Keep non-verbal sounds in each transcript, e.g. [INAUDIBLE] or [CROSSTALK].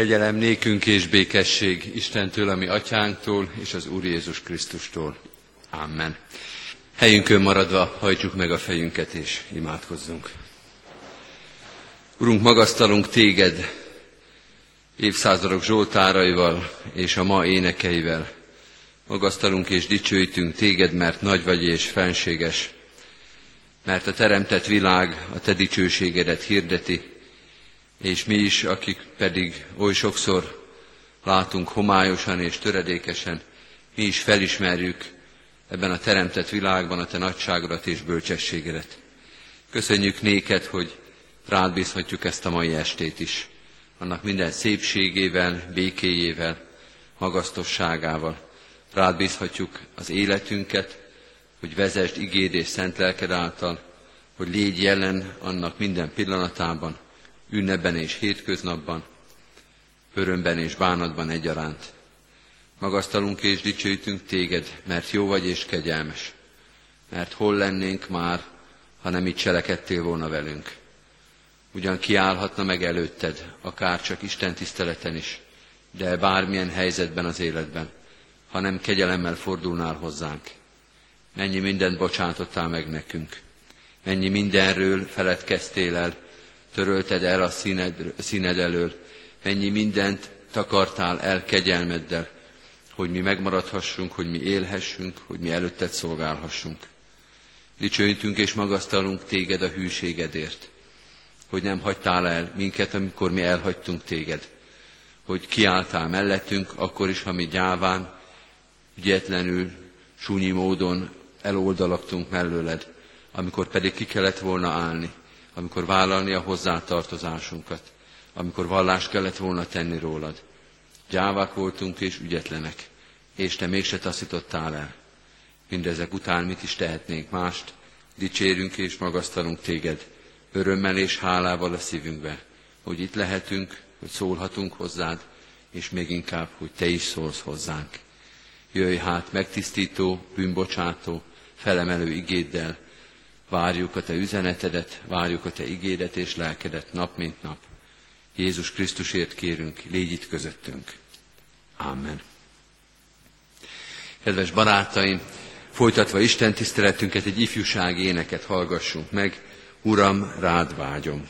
Kegyelem nékünk és békesség Istentől, ami atyánktól és az Úr Jézus Krisztustól. Amen. Helyünkön maradva hajtsuk meg a fejünket és imádkozzunk. Urunk, magasztalunk téged évszázadok zsoltáraival és a ma énekeivel. Magasztalunk és dicsőítünk téged, mert nagy vagy és fenséges, mert a teremtett világ a te dicsőségedet hirdeti, és mi is, akik pedig oly sokszor látunk homályosan és töredékesen, mi is felismerjük ebben a teremtett világban a te nagyságodat és bölcsességedet. Köszönjük néked, hogy rád bízhatjuk ezt a mai estét is, annak minden szépségével, békéjével, magasztosságával. Rád bízhatjuk az életünket, hogy vezesd igéd és szent lelked által, hogy légy jelen annak minden pillanatában, ünnepben és hétköznapban, örömben és bánatban egyaránt. Magasztalunk és dicsőítünk téged, mert jó vagy és kegyelmes, mert hol lennénk már, ha nem így cselekedtél volna velünk. Ugyan kiállhatna meg előtted, akár csak Isten tiszteleten is, de bármilyen helyzetben az életben, ha nem kegyelemmel fordulnál hozzánk. Mennyi mindent bocsátottál meg nekünk, mennyi mindenről feledkeztél el, törölted el a színed, színed elől, mennyi mindent takartál el kegyelmeddel, hogy mi megmaradhassunk, hogy mi élhessünk, hogy mi előtted szolgálhassunk. Dicsőítünk és magasztalunk téged a hűségedért, hogy nem hagytál el minket, amikor mi elhagytunk téged, hogy kiálltál mellettünk, akkor is, ha mi gyáván, ügyetlenül, súnyi módon eloldalaktunk mellőled, amikor pedig ki kellett volna állni, amikor vállalni a hozzátartozásunkat, amikor vallást kellett volna tenni rólad. Gyávák voltunk és ügyetlenek, és te mégse taszítottál el. Mindezek után mit is tehetnénk mást, dicsérünk és magasztalunk téged, örömmel és hálával a szívünkbe, hogy itt lehetünk, hogy szólhatunk hozzád, és még inkább, hogy te is szólsz hozzánk. Jöjj hát megtisztító, bűnbocsátó, felemelő igéddel, Várjuk a Te üzenetedet, várjuk a Te igédet és lelkedet nap mint nap. Jézus Krisztusért kérünk, légy itt közöttünk. Amen. Kedves barátaim, folytatva Isten tiszteletünket, egy ifjúsági éneket hallgassunk meg. Uram, rád vágyom.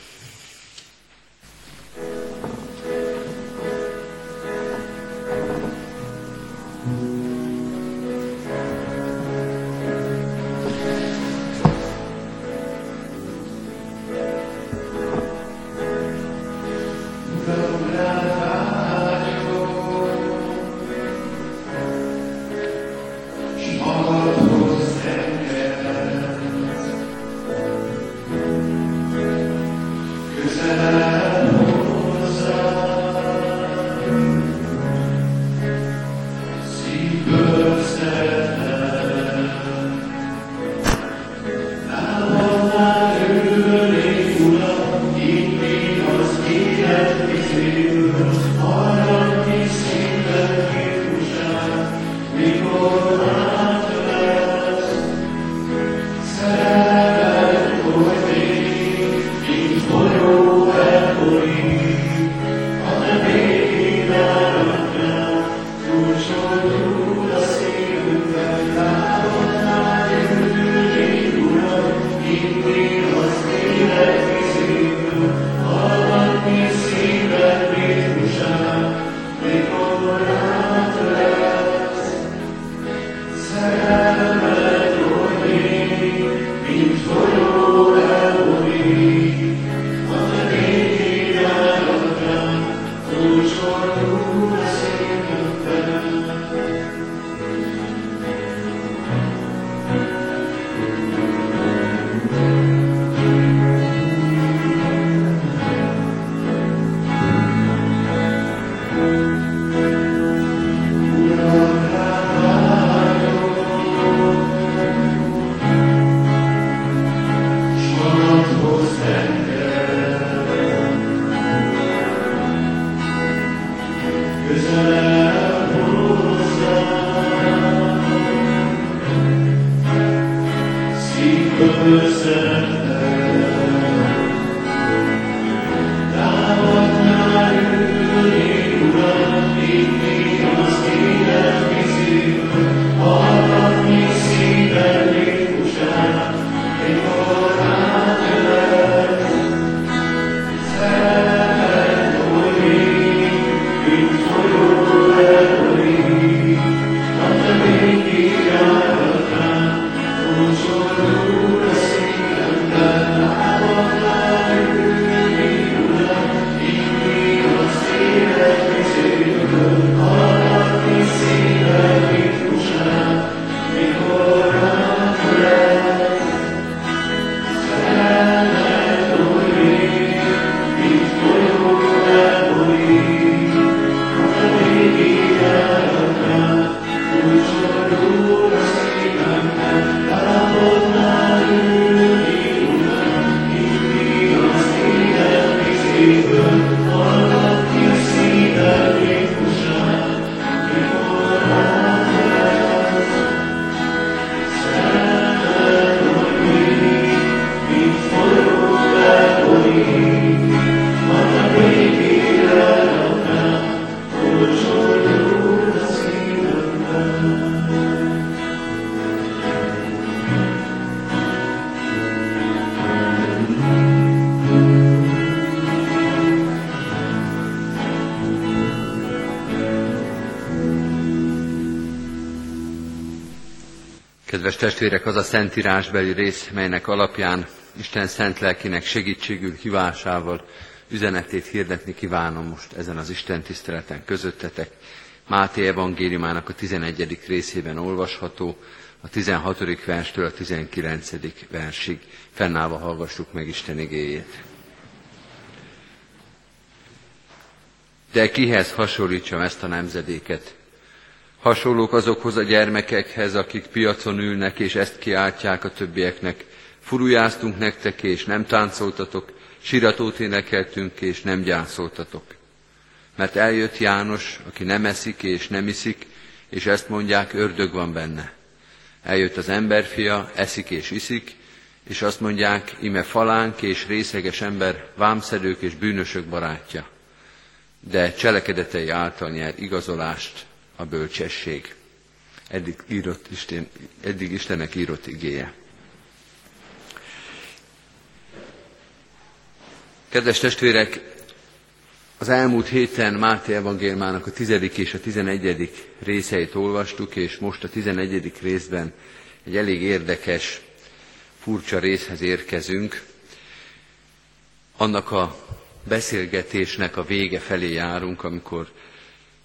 Testvérek, az a szentírásbeli rész, melynek alapján Isten szent lelkinek segítségül hívásával üzenetét hirdetni kívánom most ezen az Isten tiszteleten közöttetek. Máté evangéliumának a 11. részében olvasható, a 16. verstől a 19. versig. Fennállva hallgassuk meg Isten igéjét. De kihez hasonlítsam ezt a nemzedéket? Hasonlók azokhoz a gyermekekhez, akik piacon ülnek, és ezt kiáltják a többieknek. Furujáztunk nektek, és nem táncoltatok, siratót énekeltünk, és nem gyászoltatok. Mert eljött János, aki nem eszik és nem iszik, és ezt mondják, ördög van benne. Eljött az emberfia, eszik és iszik, és azt mondják, ime falánk és részeges ember, vámszedők és bűnösök barátja. De cselekedetei által nyer igazolást a bölcsesség. Eddig, írott Isten, eddig Istennek írott igéje. Kedves testvérek, az elmúlt héten Máté evangéliumának a tizedik és a tizenegyedik részeit olvastuk, és most a tizenegyedik részben egy elég érdekes, furcsa részhez érkezünk. Annak a beszélgetésnek a vége felé járunk, amikor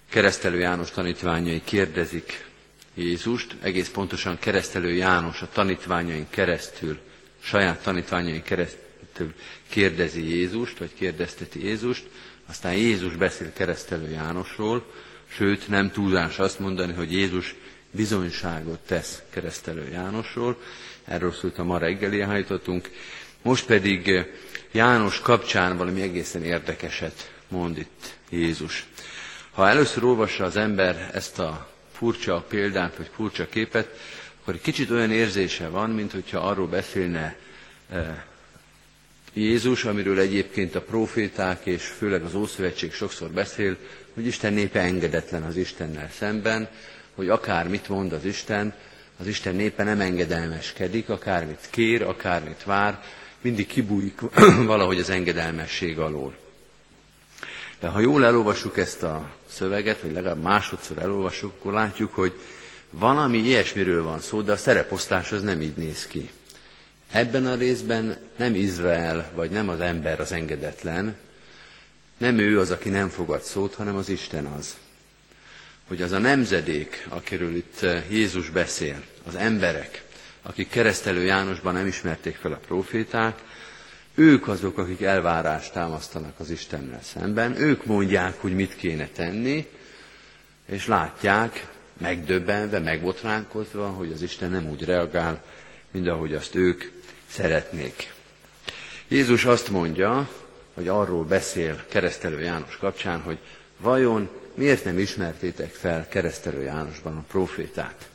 keresztelő János tanítványai kérdezik Jézust, egész pontosan keresztelő János a tanítványain keresztül, saját tanítványain keresztül kérdezi Jézust, vagy kérdezteti Jézust, aztán Jézus beszél keresztelő Jánosról, sőt nem túlzás azt mondani, hogy Jézus bizonyságot tesz keresztelő Jánosról, erről szólt a ma reggeli hajtottunk, most pedig János kapcsán valami egészen érdekeset mond itt Jézus. Ha először olvassa az ember ezt a furcsa példát, vagy furcsa képet, akkor egy kicsit olyan érzése van, mint hogyha arról beszélne e, Jézus, amiről egyébként a proféták és főleg az Ószövetség sokszor beszél, hogy Isten népe engedetlen az Istennel szemben, hogy akármit mond az Isten, az Isten népe nem engedelmeskedik, akármit kér, akármit vár, mindig kibújik [COUGHS] valahogy az engedelmesség alól. De ha jól elolvassuk ezt a szöveget, vagy legalább másodszor elolvassuk, akkor látjuk, hogy valami ilyesmiről van szó, de a szereposztás az nem így néz ki. Ebben a részben nem Izrael, vagy nem az ember az engedetlen, nem ő az, aki nem fogad szót, hanem az Isten az. Hogy az a nemzedék, akiről itt Jézus beszél, az emberek, akik keresztelő Jánosban nem ismerték fel a proféták, ők azok, akik elvárást támasztanak az Istennel szemben, ők mondják, hogy mit kéne tenni, és látják, megdöbbenve, megbotránkozva, hogy az Isten nem úgy reagál, mint ahogy azt ők szeretnék. Jézus azt mondja, hogy arról beszél keresztelő János kapcsán, hogy vajon miért nem ismertétek fel keresztelő Jánosban a profétát?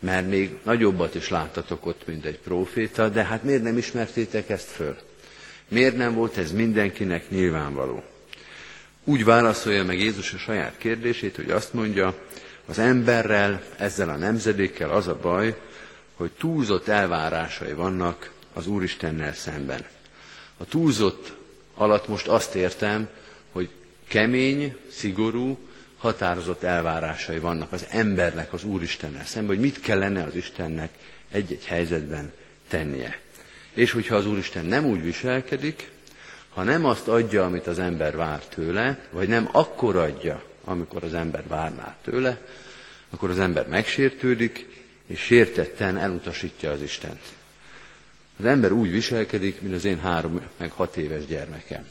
Mert még nagyobbat is láttatok ott, mint egy proféta, de hát miért nem ismertétek ezt föl? Miért nem volt ez mindenkinek nyilvánvaló? Úgy válaszolja meg Jézus a saját kérdését, hogy azt mondja, az emberrel, ezzel a nemzedékkel az a baj, hogy túlzott elvárásai vannak az Úristennel szemben. A túlzott alatt most azt értem, hogy kemény, szigorú, határozott elvárásai vannak az embernek az Úristennel szemben, hogy mit kellene az Istennek egy-egy helyzetben tennie. És hogyha az Úristen nem úgy viselkedik, ha nem azt adja, amit az ember vár tőle, vagy nem akkor adja, amikor az ember várná tőle, akkor az ember megsértődik, és sértetten elutasítja az Istent. Az ember úgy viselkedik, mint az én három meg hat éves gyermekem.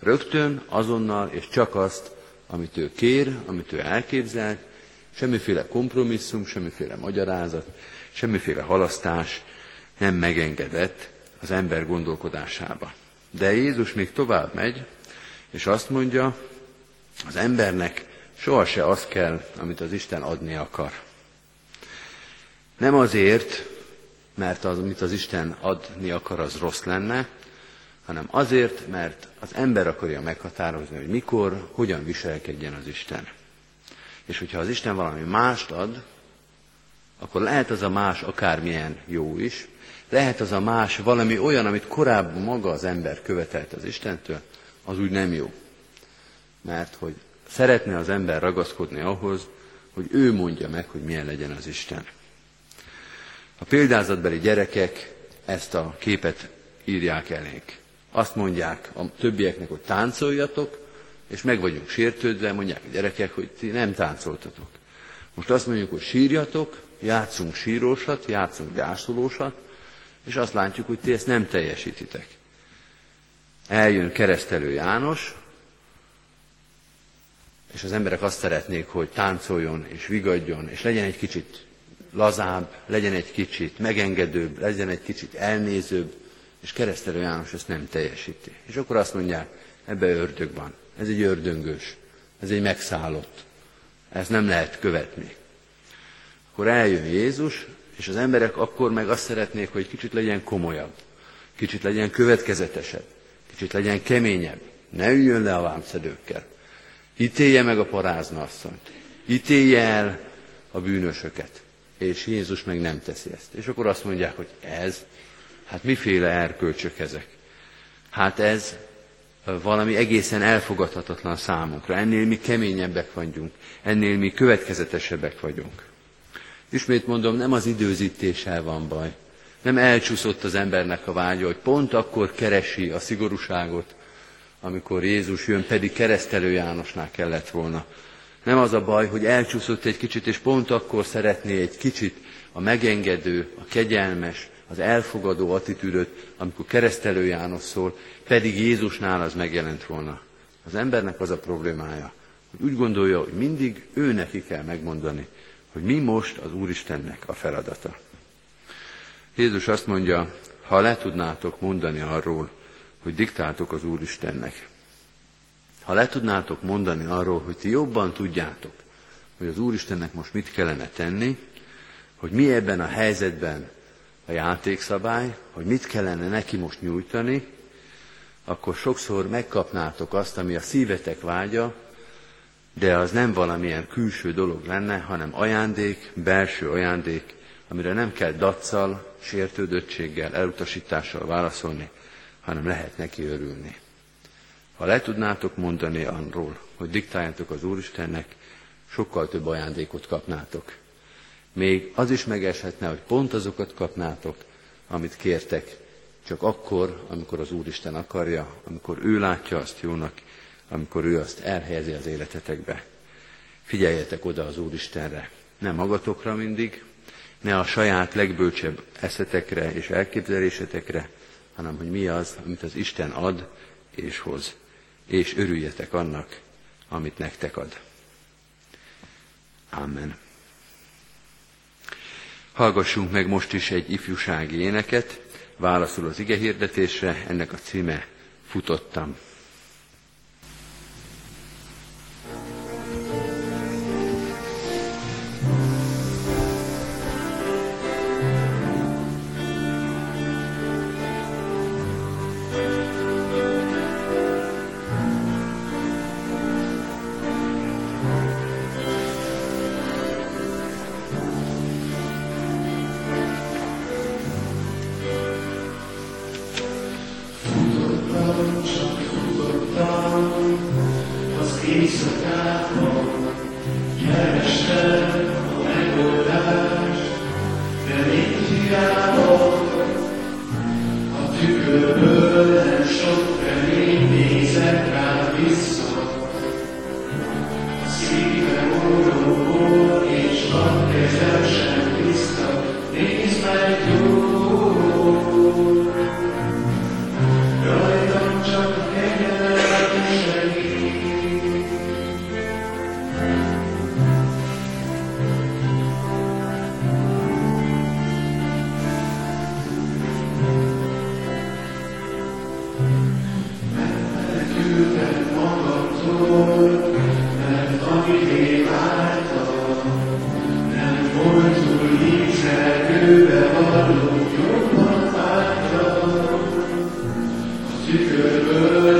Rögtön, azonnal és csak azt, amit ő kér, amit ő elképzel, semmiféle kompromisszum, semmiféle magyarázat, semmiféle halasztás nem megengedett az ember gondolkodásába. De Jézus még tovább megy, és azt mondja, az embernek sohasem az kell, amit az Isten adni akar. Nem azért, mert az, amit az Isten adni akar, az rossz lenne, hanem azért, mert az ember akarja meghatározni, hogy mikor, hogyan viselkedjen az Isten. És hogyha az Isten valami mást ad, akkor lehet az a más akármilyen jó is, lehet az a más valami olyan, amit korábban maga az ember követelt az Istentől, az úgy nem jó. Mert hogy szeretne az ember ragaszkodni ahhoz, hogy ő mondja meg, hogy milyen legyen az Isten. A példázatbeli gyerekek ezt a képet írják elénk. Azt mondják a többieknek, hogy táncoljatok, és meg vagyunk sértődve, mondják a gyerekek, hogy ti nem táncoltatok. Most azt mondjuk, hogy sírjatok, játszunk sírósat, játszunk gyászolósat, és azt látjuk, hogy ti ezt nem teljesítitek. Eljön keresztelő János, és az emberek azt szeretnék, hogy táncoljon és vigadjon, és legyen egy kicsit lazább, legyen egy kicsit megengedőbb, legyen egy kicsit elnézőbb, és keresztelő János ezt nem teljesíti. És akkor azt mondják, ebbe ördög van, ez egy ördöngős, ez egy megszállott, ezt nem lehet követni. Akkor eljön Jézus, és az emberek akkor meg azt szeretnék, hogy kicsit legyen komolyabb, kicsit legyen következetesebb, kicsit legyen keményebb, ne üljön le a vámszedőkkel, ítélje meg a parázna asszonyt, ítélje el a bűnösöket. És Jézus meg nem teszi ezt. És akkor azt mondják, hogy ez, hát miféle erkölcsök ezek? Hát ez valami egészen elfogadhatatlan számunkra. Ennél mi keményebbek vagyunk, ennél mi következetesebbek vagyunk. Ismét mondom, nem az időzítéssel van baj. Nem elcsúszott az embernek a vágya, hogy pont akkor keresi a szigorúságot, amikor Jézus jön, pedig keresztelő Jánosnál kellett volna. Nem az a baj, hogy elcsúszott egy kicsit, és pont akkor szeretné egy kicsit a megengedő, a kegyelmes, az elfogadó attitűdöt, amikor keresztelő János szól, pedig Jézusnál az megjelent volna. Az embernek az a problémája, hogy úgy gondolja, hogy mindig ő neki kell megmondani, hogy mi most az Úristennek a feladata. Jézus azt mondja, ha le tudnátok mondani arról, hogy diktáltok az Úristennek, ha le tudnátok mondani arról, hogy ti jobban tudjátok, hogy az Úristennek most mit kellene tenni, hogy mi ebben a helyzetben a játékszabály, hogy mit kellene neki most nyújtani, akkor sokszor megkapnátok azt, ami a szívetek vágya, de az nem valamilyen külső dolog lenne, hanem ajándék, belső ajándék, amire nem kell daccal, sértődöttséggel, elutasítással válaszolni, hanem lehet neki örülni. Ha le tudnátok mondani arról, hogy diktáljátok az Úristennek, sokkal több ajándékot kapnátok. Még az is megeshetne, hogy pont azokat kapnátok, amit kértek, csak akkor, amikor az Úristen akarja, amikor ő látja azt jónak, amikor ő azt elhelyezi az életetekbe. Figyeljetek oda az Úristenre, nem magatokra mindig, ne a saját legbölcsebb eszetekre és elképzelésetekre, hanem hogy mi az, amit az Isten ad és hoz és örüljetek annak, amit nektek ad. Amen. Hallgassunk meg most is egy ifjúsági éneket, válaszul az ige hirdetésre, ennek a címe Futottam. good.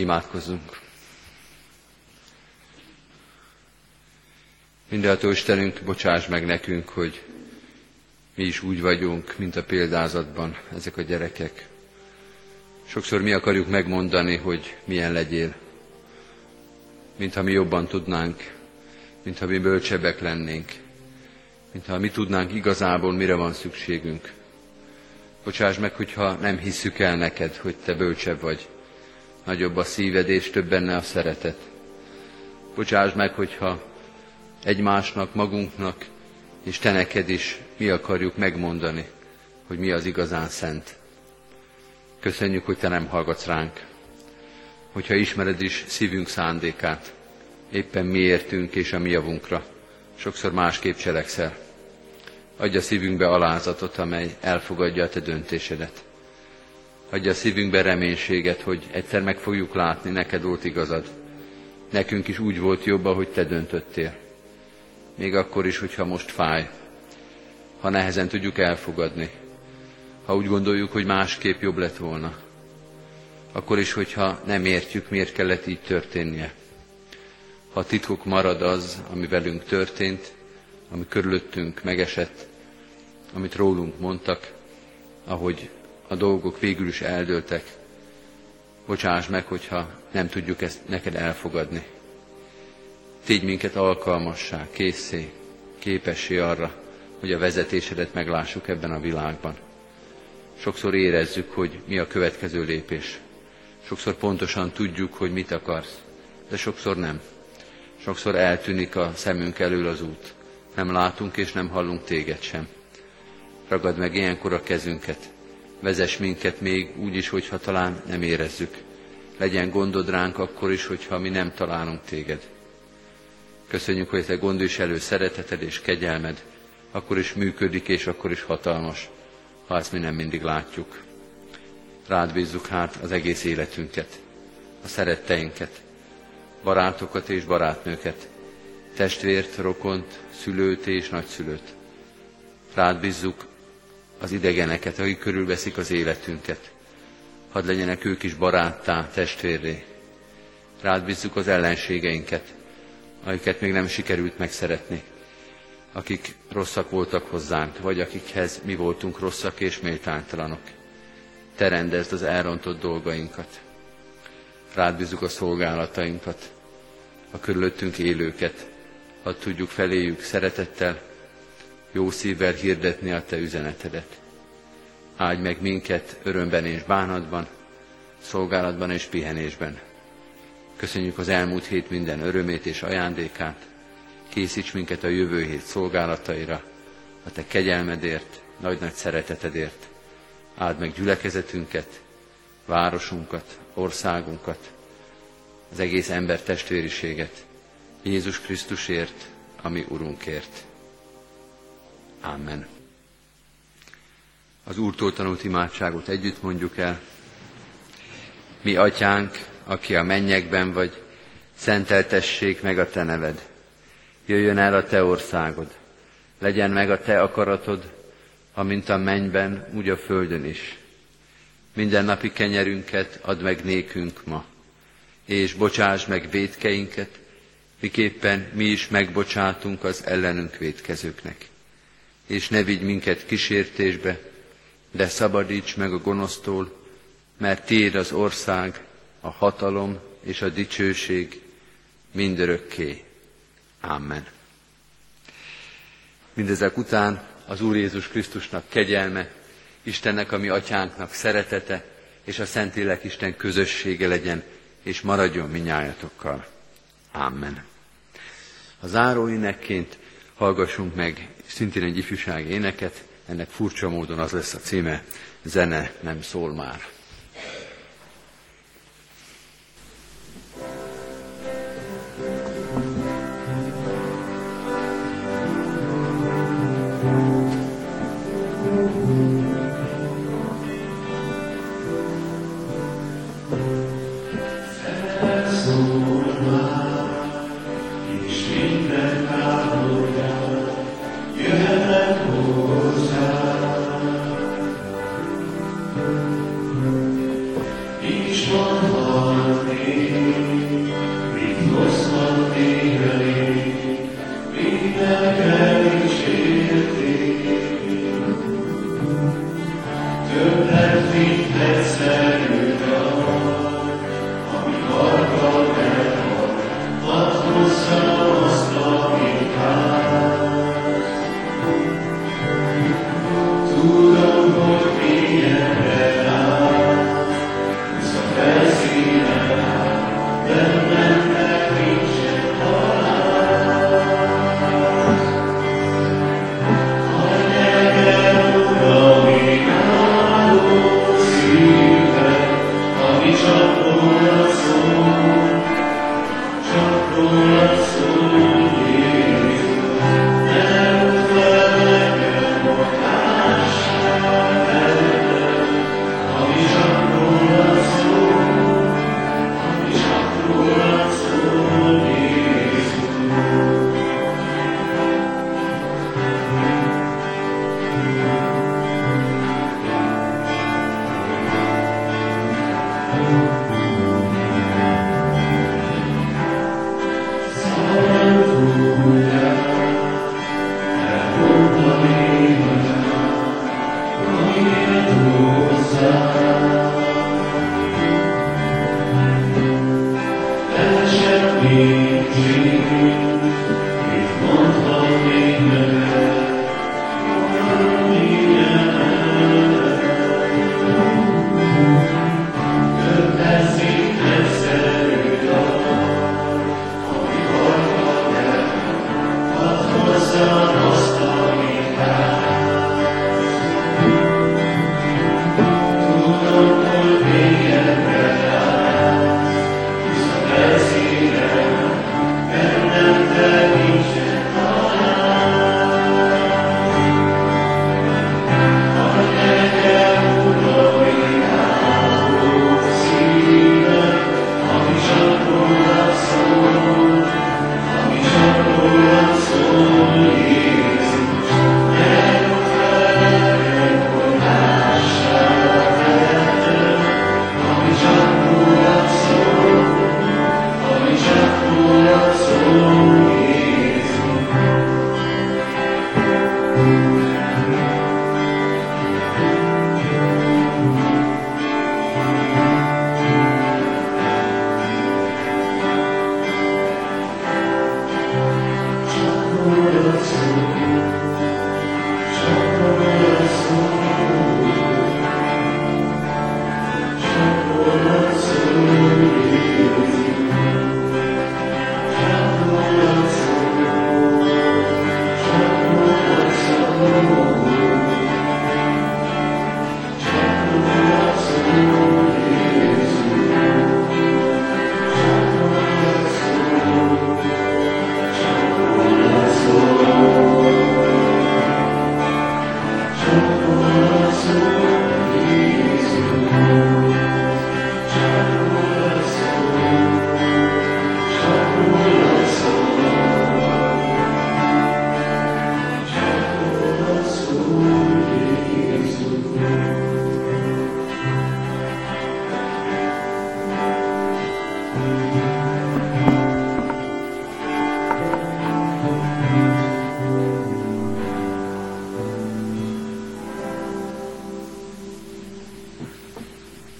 Imádkozzunk! Mindenható Istenünk, bocsáss meg nekünk, hogy mi is úgy vagyunk, mint a példázatban ezek a gyerekek. Sokszor mi akarjuk megmondani, hogy milyen legyél, mintha mi jobban tudnánk, mintha mi bölcsebbek lennénk, mintha mi tudnánk igazából, mire van szükségünk. Bocsáss meg, hogyha nem hisszük el neked, hogy te bölcsebb vagy, nagyobb a szíved és több benne a szeretet. Bocsáss meg, hogyha egymásnak, magunknak és te neked is mi akarjuk megmondani, hogy mi az igazán szent. Köszönjük, hogy te nem hallgatsz ránk, hogyha ismered is szívünk szándékát, éppen miértünk és a mi javunkra, sokszor másképp cselekszel. Adja a szívünkbe alázatot, amely elfogadja a te döntésedet. Adja a szívünkbe reménységet, hogy egyszer meg fogjuk látni, neked volt igazad. Nekünk is úgy volt jobb, ahogy te döntöttél. Még akkor is, hogyha most fáj, ha nehezen tudjuk elfogadni, ha úgy gondoljuk, hogy másképp jobb lett volna. Akkor is, hogyha nem értjük, miért kellett így történnie. Ha titkok marad az, ami velünk történt, ami körülöttünk megesett, amit rólunk mondtak, ahogy a dolgok végül is eldőltek. Bocsáss meg, hogyha nem tudjuk ezt neked elfogadni. Tégy minket alkalmassá, készé, képessé arra, hogy a vezetésedet meglássuk ebben a világban. Sokszor érezzük, hogy mi a következő lépés. Sokszor pontosan tudjuk, hogy mit akarsz, de sokszor nem. Sokszor eltűnik a szemünk elől az út. Nem látunk és nem hallunk téged sem. Ragad meg ilyenkor a kezünket. Vezess minket még úgy is, hogyha talán nem érezzük. Legyen gondod ránk akkor is, hogyha mi nem találunk téged. Köszönjük, hogy te gondviselő szereteted és kegyelmed akkor is működik, és akkor is hatalmas, ha ezt mi nem mindig látjuk. Rád bízzuk hát az egész életünket, a szeretteinket, barátokat és barátnőket, testvért, rokont, szülőt és nagyszülőt. Rád bízzuk az idegeneket, akik körülveszik az életünket. Hadd legyenek ők is baráttá, testvérré. Rád bízzuk az ellenségeinket, akiket még nem sikerült megszeretni akik rosszak voltak hozzánk, vagy akikhez mi voltunk rosszak és méltánytalanok. Te rendezd az elrontott dolgainkat. Rád bízzuk a szolgálatainkat, a körülöttünk élőket, ha tudjuk feléjük szeretettel, jó szívvel hirdetni a Te üzenetedet. Áldj meg minket örömben és bánatban, szolgálatban és pihenésben. Köszönjük az elmúlt hét minden örömét és ajándékát, készíts minket a jövő hét szolgálataira, a Te kegyelmedért, nagy-nagy szeretetedért. Áld meg gyülekezetünket, városunkat, országunkat, az egész ember testvériséget, Jézus Krisztusért, ami Urunkért. Amen. Az Úrtól tanult imádságot együtt mondjuk el. Mi atyánk, aki a mennyekben vagy, szenteltessék meg a te neved jöjjön el a te országod, legyen meg a te akaratod, amint a mennyben, úgy a földön is. Minden napi kenyerünket add meg nékünk ma, és bocsáss meg védkeinket, miképpen mi is megbocsátunk az ellenünk védkezőknek. És ne vigy minket kísértésbe, de szabadíts meg a gonosztól, mert tiéd az ország, a hatalom és a dicsőség mindörökké. Amen. Mindezek után az Úr Jézus Krisztusnak kegyelme, Istennek, ami atyánknak szeretete, és a Szentlélek Isten közössége legyen, és maradjon minnyájatokkal. Amen. A záró énekként hallgassunk meg szintén egy ifjúság éneket, ennek furcsa módon az lesz a címe, zene nem szól már.